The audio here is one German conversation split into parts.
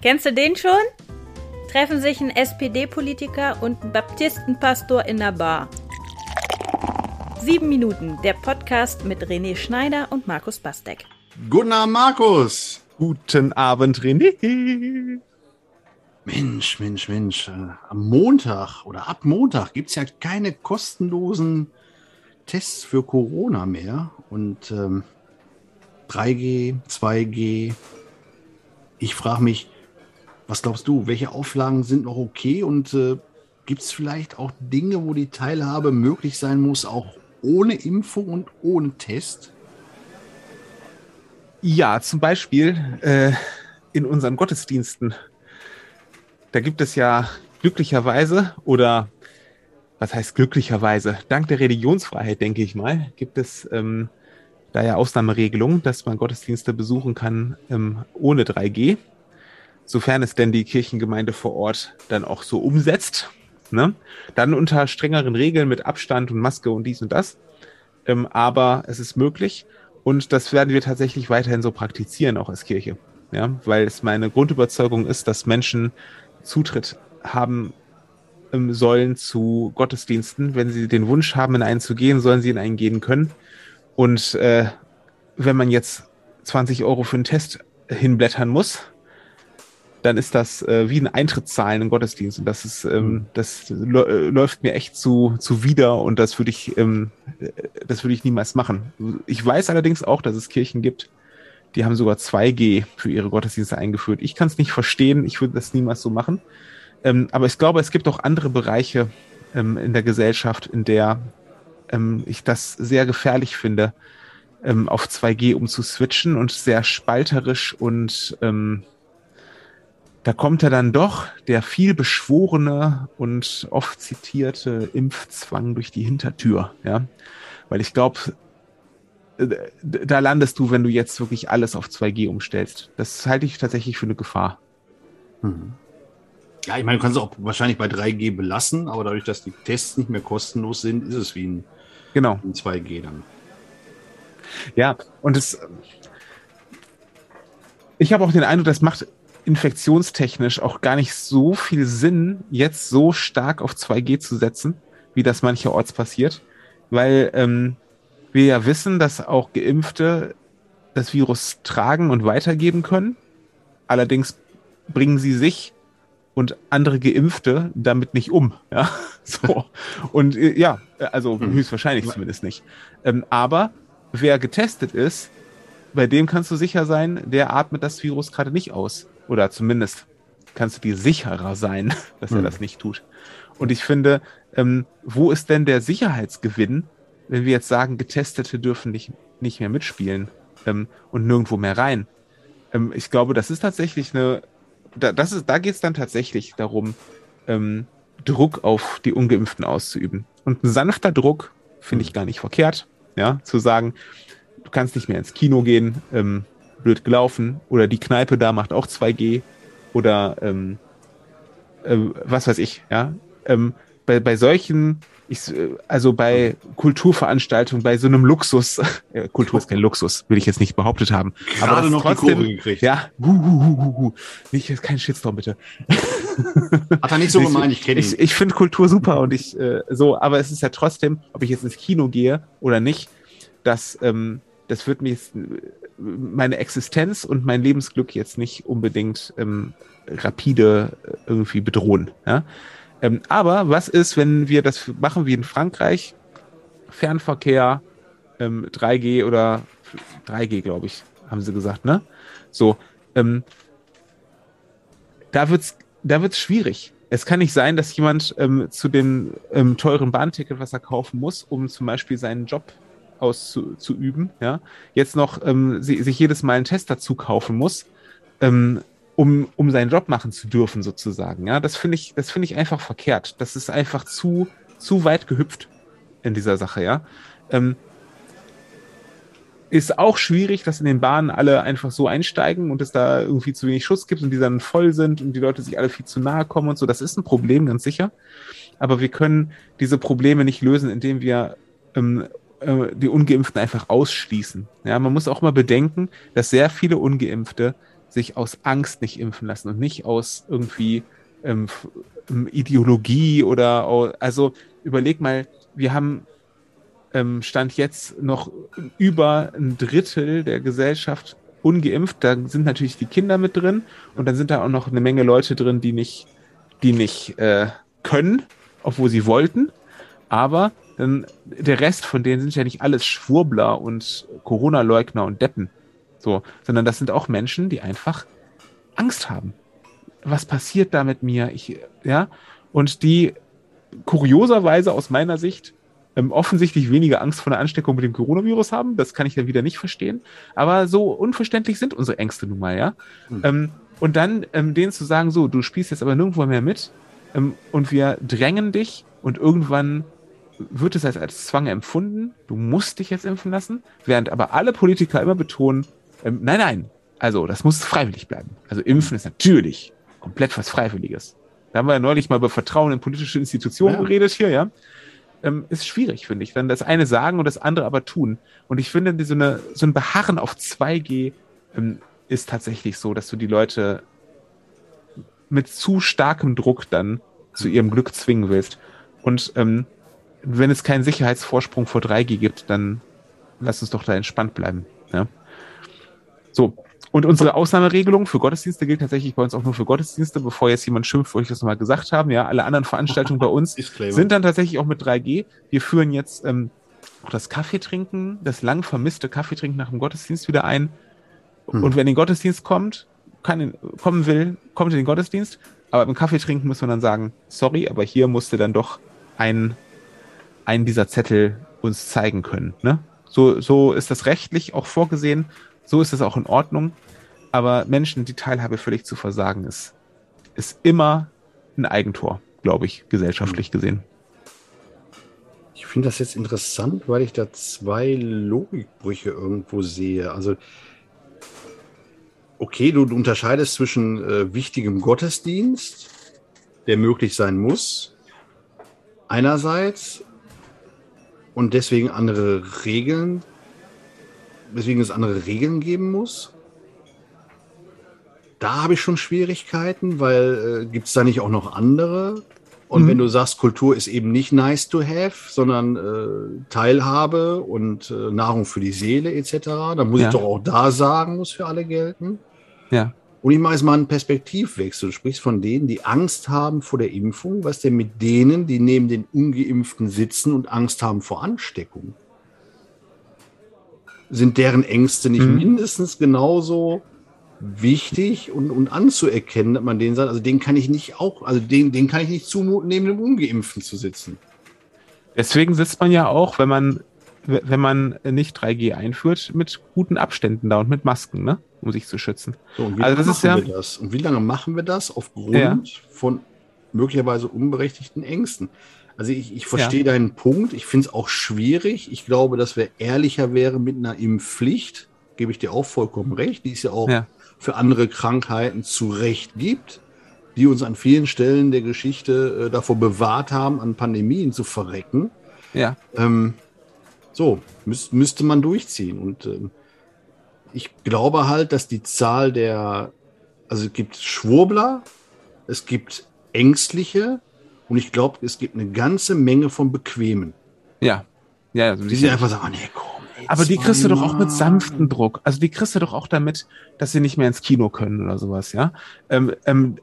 Kennst du den schon? Treffen sich ein SPD-Politiker und ein Baptistenpastor in der Bar. Sieben Minuten, der Podcast mit René Schneider und Markus Bastek. Guten Abend, Markus. Guten Abend, René. Mensch, Mensch, Mensch. Äh, am Montag oder ab Montag gibt es ja keine kostenlosen Tests für Corona mehr. Und ähm, 3G, 2G. Ich frage mich, was glaubst du, welche Auflagen sind noch okay und äh, gibt es vielleicht auch Dinge, wo die Teilhabe möglich sein muss, auch ohne Impfung und ohne Test? Ja, zum Beispiel äh, in unseren Gottesdiensten. Da gibt es ja glücklicherweise oder was heißt glücklicherweise? Dank der Religionsfreiheit, denke ich mal, gibt es ähm, da ja Ausnahmeregelungen, dass man Gottesdienste besuchen kann ähm, ohne 3G sofern es denn die Kirchengemeinde vor Ort dann auch so umsetzt. Ne? Dann unter strengeren Regeln mit Abstand und Maske und dies und das. Ähm, aber es ist möglich und das werden wir tatsächlich weiterhin so praktizieren, auch als Kirche. Ja, weil es meine Grundüberzeugung ist, dass Menschen Zutritt haben ähm, sollen zu Gottesdiensten. Wenn sie den Wunsch haben, in einen zu gehen, sollen sie in einen gehen können. Und äh, wenn man jetzt 20 Euro für einen Test hinblättern muss, dann ist das äh, wie ein Eintrittszahlen im Gottesdienst. Und das ist, ähm, mhm. das äh, läuft mir echt zu, zuwider und das würde ich, ähm, das würde ich niemals machen. Ich weiß allerdings auch, dass es Kirchen gibt, die haben sogar 2G für ihre Gottesdienste eingeführt. Ich kann es nicht verstehen, ich würde das niemals so machen. Ähm, aber ich glaube, es gibt auch andere Bereiche ähm, in der Gesellschaft, in der ähm, ich das sehr gefährlich finde, ähm, auf 2G umzuswitchen und sehr spalterisch und ähm, da kommt er dann doch der viel beschworene und oft zitierte Impfzwang durch die Hintertür, ja. Weil ich glaube, äh, da landest du, wenn du jetzt wirklich alles auf 2G umstellst. Das halte ich tatsächlich für eine Gefahr. Mhm. Ja, ich meine, du kannst es auch wahrscheinlich bei 3G belassen, aber dadurch, dass die Tests nicht mehr kostenlos sind, ist es wie ein, genau. ein 2G dann. Ja, und es. Ich habe auch den Eindruck, das macht infektionstechnisch auch gar nicht so viel Sinn, jetzt so stark auf 2G zu setzen, wie das mancherorts passiert, weil ähm, wir ja wissen, dass auch Geimpfte das Virus tragen und weitergeben können. Allerdings bringen sie sich und andere Geimpfte damit nicht um. Ja, so. Und äh, ja, also hm. höchstwahrscheinlich zumindest nicht. Ähm, aber wer getestet ist, bei dem kannst du sicher sein, der atmet das Virus gerade nicht aus. Oder zumindest kannst du dir sicherer sein, dass er mhm. das nicht tut. Und ich finde, ähm, wo ist denn der Sicherheitsgewinn, wenn wir jetzt sagen, Getestete dürfen nicht, nicht mehr mitspielen ähm, und nirgendwo mehr rein? Ähm, ich glaube, das ist tatsächlich eine, da, das ist, da geht es dann tatsächlich darum, ähm, Druck auf die Ungeimpften auszuüben. Und ein sanfter Druck finde ich mhm. gar nicht verkehrt, ja, zu sagen, du kannst nicht mehr ins Kino gehen, ähm, blöd gelaufen. Oder die Kneipe da macht auch 2G. Oder ähm, äh, was weiß ich, ja. Ähm, bei, bei solchen, ich, also bei Kulturveranstaltungen, bei so einem Luxus, äh, Kultur ist kein Luxus, will ich jetzt nicht behauptet haben. Gerade aber noch trotzdem, die Kurve gekriegt. Ja, hu, hu, hu, hu, hu. Nicht, kein Shitstorm bitte. Hat er nicht so gemeint, ich kenne ihn. Ich, ich finde Kultur super und ich äh, so, aber es ist ja trotzdem, ob ich jetzt ins Kino gehe oder nicht, dass ähm, das wird mich meine Existenz und mein Lebensglück jetzt nicht unbedingt ähm, rapide äh, irgendwie bedrohen. Ja? Ähm, aber was ist, wenn wir das machen wie in Frankreich? Fernverkehr, ähm, 3G oder 3G, glaube ich, haben sie gesagt, ne? So, ähm, da wird's, da wird's schwierig. Es kann nicht sein, dass jemand ähm, zu dem ähm, teuren Bahnticket, was er kaufen muss, um zum Beispiel seinen Job auszuüben, ja, jetzt noch ähm, sich, jedes Mal einen Test dazu kaufen muss, ähm, um, um seinen Job machen zu dürfen, sozusagen. Ja, das finde ich, das finde ich einfach verkehrt. Das ist einfach zu, zu weit gehüpft in dieser Sache, ja. Ähm, ist auch schwierig, dass in den Bahnen alle einfach so einsteigen und es da irgendwie zu wenig Schutz gibt und die dann voll sind und die Leute sich alle viel zu nahe kommen und so. Das ist ein Problem, ganz sicher. Aber wir können diese Probleme nicht lösen, indem wir ähm, die Ungeimpften einfach ausschließen. Ja, man muss auch mal bedenken, dass sehr viele Ungeimpfte sich aus Angst nicht impfen lassen und nicht aus irgendwie ähm, ähm Ideologie oder also überleg mal, wir haben ähm, Stand jetzt noch über ein Drittel der Gesellschaft ungeimpft. Da sind natürlich die Kinder mit drin und dann sind da auch noch eine Menge Leute drin, die nicht, die nicht äh, können, obwohl sie wollten. Aber der Rest von denen sind ja nicht alles Schwurbler und Corona-Leugner und Deppen. So, sondern das sind auch Menschen, die einfach Angst haben. Was passiert da mit mir? Ich, ja, und die kurioserweise aus meiner Sicht ähm, offensichtlich weniger Angst vor einer Ansteckung mit dem Coronavirus haben. Das kann ich dann wieder nicht verstehen. Aber so unverständlich sind unsere Ängste nun mal, ja. Mhm. Ähm, und dann ähm, denen zu sagen, so, du spielst jetzt aber nirgendwo mehr mit ähm, und wir drängen dich und irgendwann wird es als, als Zwang empfunden, du musst dich jetzt impfen lassen, während aber alle Politiker immer betonen, ähm, nein, nein, also das muss freiwillig bleiben. Also impfen ist natürlich komplett was Freiwilliges. Da haben wir ja neulich mal über Vertrauen in politische Institutionen ja. geredet hier, ja ähm, ist schwierig, finde ich. Dann das eine sagen und das andere aber tun. Und ich finde, so, eine, so ein Beharren auf 2G ähm, ist tatsächlich so, dass du die Leute mit zu starkem Druck dann zu ihrem Glück zwingen willst. Und ähm, wenn es keinen Sicherheitsvorsprung vor 3G gibt, dann lass uns doch da entspannt bleiben. Ja? So, und unsere Ausnahmeregelung für Gottesdienste gilt tatsächlich bei uns auch nur für Gottesdienste, bevor jetzt jemand schimpft, wollte ich das nochmal gesagt haben. Ja, alle anderen Veranstaltungen bei uns sind dann tatsächlich auch mit 3G. Wir führen jetzt ähm, auch das Kaffeetrinken, das lang vermisste Kaffeetrinken nach dem Gottesdienst wieder ein. Hm. Und wenn den Gottesdienst kommt, kann, kommen will, kommt in den Gottesdienst. Aber beim Kaffeetrinken muss man dann sagen, sorry, aber hier musste dann doch ein, ein dieser Zettel uns zeigen können. Ne? So, so ist das rechtlich auch vorgesehen. So ist es auch in Ordnung. Aber Menschen die Teilhabe völlig zu versagen, ist, ist immer ein Eigentor, glaube ich, gesellschaftlich gesehen. Ich finde das jetzt interessant, weil ich da zwei Logikbrüche irgendwo sehe. Also, okay, du, du unterscheidest zwischen äh, wichtigem Gottesdienst, der möglich sein muss, einerseits, und deswegen andere Regeln weswegen es andere Regeln geben muss. Da habe ich schon Schwierigkeiten, weil äh, gibt es da nicht auch noch andere? Und mhm. wenn du sagst, Kultur ist eben nicht nice to have, sondern äh, Teilhabe und äh, Nahrung für die Seele etc., dann muss ja. ich doch auch da sagen, muss für alle gelten. Ja. Und ich mache jetzt mal einen Perspektivwechsel. Du sprichst von denen, die Angst haben vor der Impfung. Was denn mit denen, die neben den Ungeimpften sitzen und Angst haben vor Ansteckung? sind deren Ängste nicht mhm. mindestens genauso wichtig und, und anzuerkennen, dass man denen sagt, also den kann ich nicht auch, also den, den kann ich nicht zumuten, neben dem Ungeimpften zu sitzen. Deswegen sitzt man ja auch, wenn man, wenn man nicht 3G einführt, mit guten Abständen da und mit Masken, ne? Um sich zu schützen. So, und wie also das ist ja, das? Und wie lange machen wir das aufgrund ja. von möglicherweise unberechtigten Ängsten? Also ich, ich verstehe ja. deinen Punkt. Ich finde es auch schwierig. Ich glaube, dass wir ehrlicher wären mit einer Impfpflicht. Gebe ich dir auch vollkommen recht. Die es ja auch ja. für andere Krankheiten zu Recht gibt, die uns an vielen Stellen der Geschichte äh, davor bewahrt haben, an Pandemien zu verrecken. Ja. Ähm, so, müß, müsste man durchziehen. Und ähm, ich glaube halt, dass die Zahl der, also es gibt Schwurbler, es gibt Ängstliche, und ich glaube, es gibt eine ganze Menge von Bequemen. Ja. Ja, die sie einfach sagen, oh, nee, komm. Aber die kriegst du doch auch mit sanftem Druck. Also die kriegst du doch auch damit, dass sie nicht mehr ins Kino können oder sowas, ja. Ähm, ähm,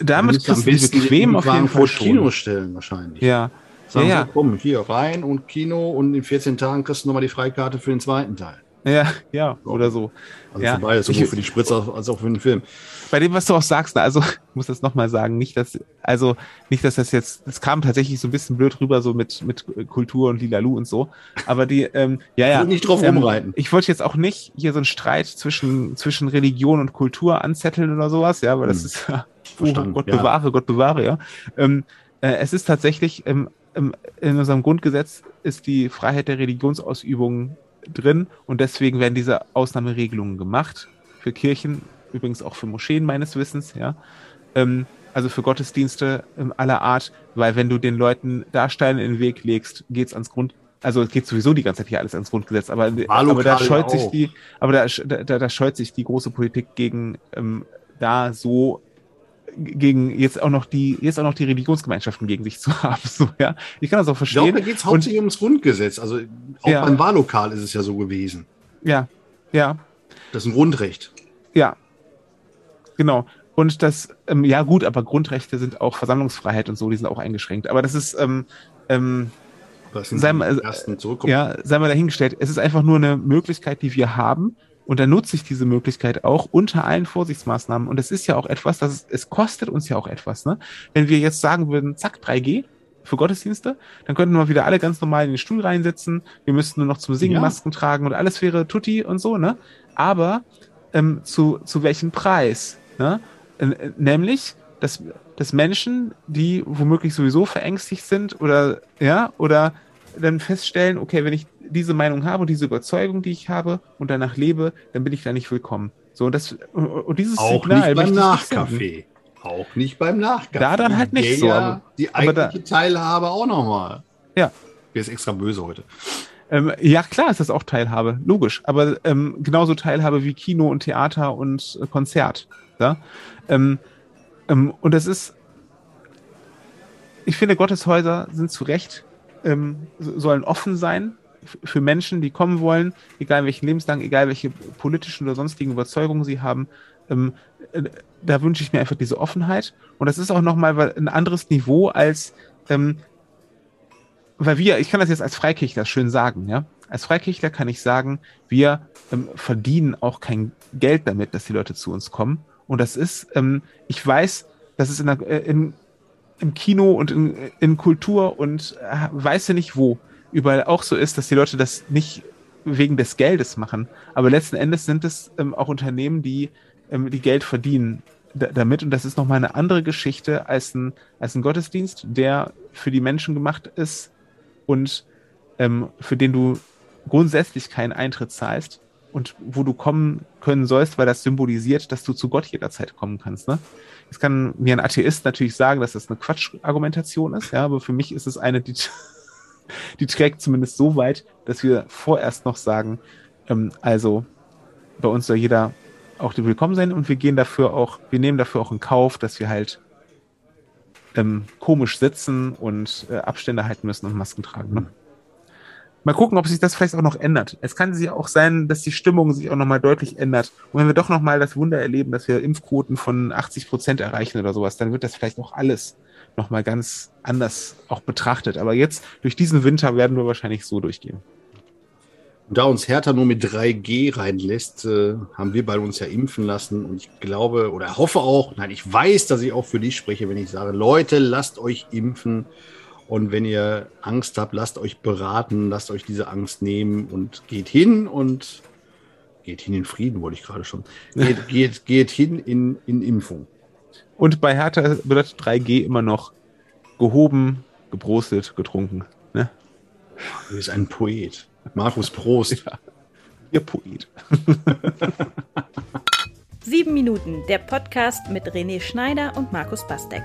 damit kriegst du die bequem auf jeden Fall schon. Kino stellen wahrscheinlich. Ja. Sagen ja, ja. So, komm, hier rein und Kino und in 14 Tagen kriegst du nochmal die Freikarte für den zweiten Teil. Ja, ja, oder so. Also ja. für beides, sowohl für die Spritze als auch für den Film. Bei dem, was du auch sagst, also ich muss das nochmal sagen, nicht, dass, also nicht, dass das jetzt, es kam tatsächlich so ein bisschen blöd rüber, so mit, mit Kultur und Lilalu und so. Aber die, ähm, ja, ja. Nicht drauf ähm, rumreiten. Ich wollte jetzt auch nicht hier so einen Streit zwischen, zwischen Religion und Kultur anzetteln oder sowas, ja, weil das hm. ist ja, oh, Gott ja. bewahre, Gott bewahre, ja. Ähm, äh, es ist tatsächlich, ähm, ähm, in unserem Grundgesetz ist die Freiheit der Religionsausübung drin und deswegen werden diese Ausnahmeregelungen gemacht für Kirchen, übrigens auch für Moscheen meines Wissens, ja. Ähm, also für Gottesdienste aller Art, weil wenn du den Leuten da Steine in den Weg legst, geht's ans Grund, also es geht sowieso die ganze Zeit hier alles ans Grundgesetz, aber, aber da scheut sich die, aber da, da, da scheut sich die große Politik gegen ähm, da so gegen jetzt auch noch die jetzt auch noch die Religionsgemeinschaften gegen sich zu haben. So, ja, ich kann das auch verstehen. Ich glaube, da geht es hauptsächlich ums Grundgesetz. Also auch ja. beim Wahllokal ist es ja so gewesen. Ja, ja. Das ist ein Grundrecht. Ja, genau. Und das, ähm, ja gut, aber Grundrechte sind auch Versammlungsfreiheit und so, die sind auch eingeschränkt. Aber das ist, ähm, ähm, sei, mal, ja, sei mal dahingestellt, es ist einfach nur eine Möglichkeit, die wir haben. Und dann nutze ich diese Möglichkeit auch unter allen Vorsichtsmaßnahmen. Und es ist ja auch etwas, das es, es kostet uns ja auch etwas. Ne? Wenn wir jetzt sagen würden, zack, 3G, für Gottesdienste, dann könnten wir wieder alle ganz normal in den Stuhl reinsetzen. Wir müssten nur noch zum Singen ja. Masken tragen und alles wäre tutti und so, ne? Aber ähm, zu, zu welchem Preis? Ne? Äh, nämlich, dass, dass Menschen, die womöglich sowieso verängstigt sind oder, ja, oder dann feststellen, okay, wenn ich diese Meinung habe und diese Überzeugung, die ich habe und danach lebe, dann bin ich da nicht willkommen. So, und das, und dieses Auch Signal, nicht beim Nachkaffee. Auch nicht beim Nachkaffee. Da dann halt nicht so. Aber, die eigentliche da, Teilhabe auch nochmal. Ja. Der ist extra böse heute. Ähm, ja, klar ist das auch Teilhabe, logisch. Aber ähm, genauso Teilhabe wie Kino und Theater und äh, Konzert. Ja? Ähm, ähm, und es ist, ich finde, Gotteshäuser sind zu Recht, ähm, sollen offen sein für Menschen, die kommen wollen, egal welchen Lebenslang, egal welche politischen oder sonstigen Überzeugungen sie haben. Ähm, äh, da wünsche ich mir einfach diese Offenheit. Und das ist auch nochmal ein anderes Niveau als, ähm, weil wir, ich kann das jetzt als Freikirchler schön sagen, ja. Als Freikirchler kann ich sagen, wir ähm, verdienen auch kein Geld damit, dass die Leute zu uns kommen. Und das ist, ähm, ich weiß, dass es in, der, äh, in, im Kino und in, in Kultur und äh, weiß ja nicht wo überall auch so ist, dass die Leute das nicht wegen des Geldes machen. Aber letzten Endes sind es ähm, auch Unternehmen, die, ähm, die Geld verdienen damit. Und das ist nochmal eine andere Geschichte als ein, als ein Gottesdienst, der für die Menschen gemacht ist und ähm, für den du grundsätzlich keinen Eintritt zahlst und wo du kommen können sollst, weil das symbolisiert, dass du zu Gott jederzeit kommen kannst. Ne? Jetzt kann mir ein Atheist natürlich sagen, dass das eine Quatschargumentation ist, ja, aber für mich ist es eine, die, die trägt zumindest so weit, dass wir vorerst noch sagen, ähm, also bei uns soll jeder auch willkommen sein und wir gehen dafür auch, wir nehmen dafür auch in Kauf, dass wir halt ähm, komisch sitzen und äh, Abstände halten müssen und Masken tragen. Ne? Mal gucken, ob sich das vielleicht auch noch ändert. Es kann sich auch sein, dass die Stimmung sich auch nochmal deutlich ändert. Und wenn wir doch nochmal das Wunder erleben, dass wir Impfquoten von 80 Prozent erreichen oder sowas, dann wird das vielleicht auch alles nochmal ganz anders auch betrachtet. Aber jetzt, durch diesen Winter, werden wir wahrscheinlich so durchgehen. da uns Hertha nur mit 3G reinlässt, äh, haben wir bei uns ja impfen lassen. Und ich glaube oder hoffe auch, nein, ich weiß, dass ich auch für dich spreche, wenn ich sage, Leute, lasst euch impfen. Und wenn ihr Angst habt, lasst euch beraten, lasst euch diese Angst nehmen und geht hin und geht hin in Frieden, wollte ich gerade schon. Geht, geht, geht hin in, in Impfung. Und bei Hertha bedeutet 3G immer noch gehoben, gebrostet, getrunken. Ne? Du bist ein Poet. Markus Prost. Ja, ihr Poet. Sieben Minuten, der Podcast mit René Schneider und Markus Bastek.